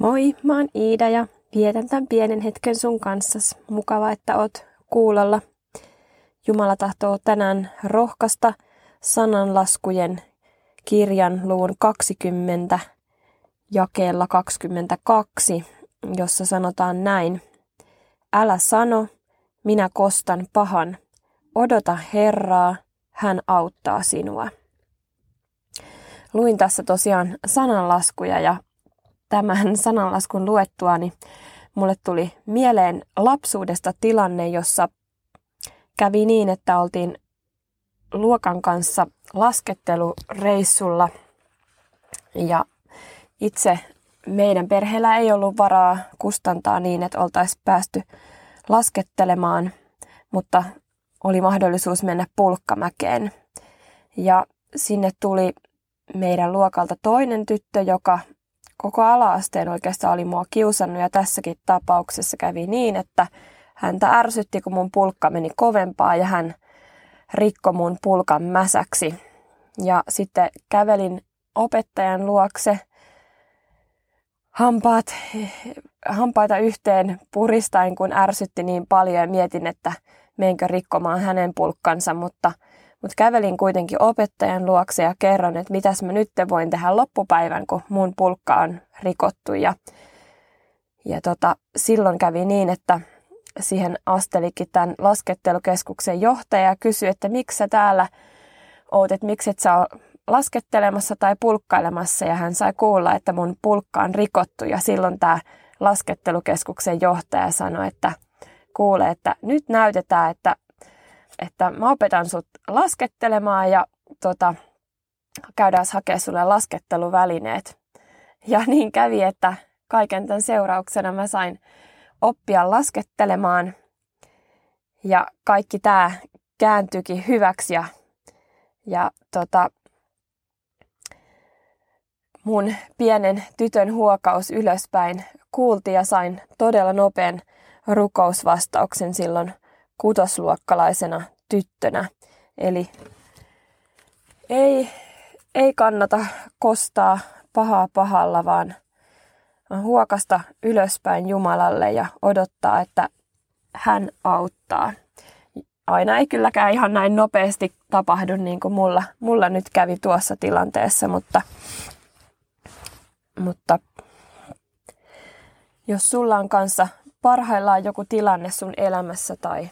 Moi, mä oon Iida ja vietän tämän pienen hetken sun kanssa. Mukava, että oot kuulolla. Jumala tahtoo tänään rohkaista sananlaskujen kirjan luun 20 jakeella 22, jossa sanotaan näin. Älä sano, minä kostan pahan. Odota Herraa, hän auttaa sinua. Luin tässä tosiaan sananlaskuja ja tämän sananlaskun niin mulle tuli mieleen lapsuudesta tilanne, jossa kävi niin, että oltiin luokan kanssa laskettelureissulla ja itse meidän perheellä ei ollut varaa kustantaa niin, että oltaisiin päästy laskettelemaan, mutta oli mahdollisuus mennä pulkkamäkeen. Ja sinne tuli meidän luokalta toinen tyttö, joka koko alaasteen oikeastaan oli mua kiusannut ja tässäkin tapauksessa kävi niin, että häntä ärsytti, kun mun pulkka meni kovempaa ja hän rikko mun pulkan mäsäksi. Ja sitten kävelin opettajan luokse hampaat, hampaita yhteen puristain, kun ärsytti niin paljon ja mietin, että meenkö rikkomaan hänen pulkkansa, mutta – mutta kävelin kuitenkin opettajan luokse ja kerron, että mitäs mä nyt voin tehdä loppupäivän, kun mun pulkka on rikottu. Ja, ja tota, silloin kävi niin, että siihen astelikin tämän laskettelukeskuksen johtaja ja kysyi, että miksi sä täällä oot, että miksi et sä ole laskettelemassa tai pulkkailemassa. Ja hän sai kuulla, että mun pulkka on rikottu ja silloin tämä laskettelukeskuksen johtaja sanoi, että kuule, että nyt näytetään, että että mä opetan sut laskettelemaan ja tota, käydään hakemaan sulle lasketteluvälineet. Ja niin kävi, että kaiken tämän seurauksena mä sain oppia laskettelemaan ja kaikki tämä kääntyikin hyväksi ja, ja tota, mun pienen tytön huokaus ylöspäin kuultiin ja sain todella nopean rukousvastauksen silloin kutosluokkalaisena tyttönä. Eli ei, ei kannata kostaa pahaa pahalla, vaan huokasta ylöspäin Jumalalle ja odottaa, että hän auttaa. Aina ei kylläkään ihan näin nopeasti tapahdu niin kuin mulla, mulla nyt kävi tuossa tilanteessa, mutta, mutta jos sulla on kanssa parhaillaan joku tilanne sun elämässä tai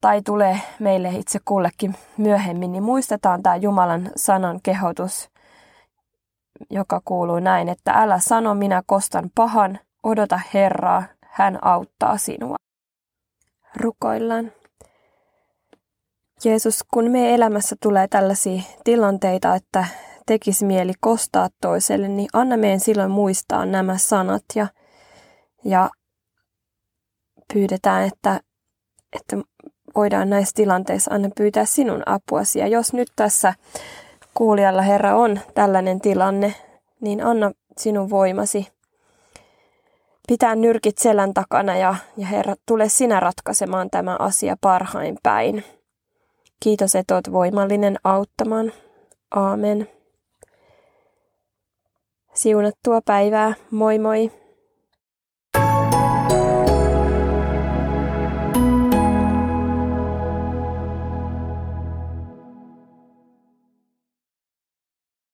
tai tulee meille itse kullekin myöhemmin, niin muistetaan tämä Jumalan sanan kehotus, joka kuuluu näin, että älä sano minä kostan pahan, odota Herraa, hän auttaa sinua. Rukoillaan. Jeesus, kun me elämässä tulee tällaisia tilanteita, että tekisi mieli kostaa toiselle, niin anna meidän silloin muistaa nämä sanat ja, ja pyydetään, että, että voidaan näissä tilanteissa aina pyytää sinun apuasi. Ja jos nyt tässä kuulijalla Herra on tällainen tilanne, niin anna sinun voimasi pitää nyrkit selän takana ja, ja Herra, tule sinä ratkaisemaan tämä asia parhain päin. Kiitos, että olet voimallinen auttamaan. Aamen. Siunattua päivää. Moi moi.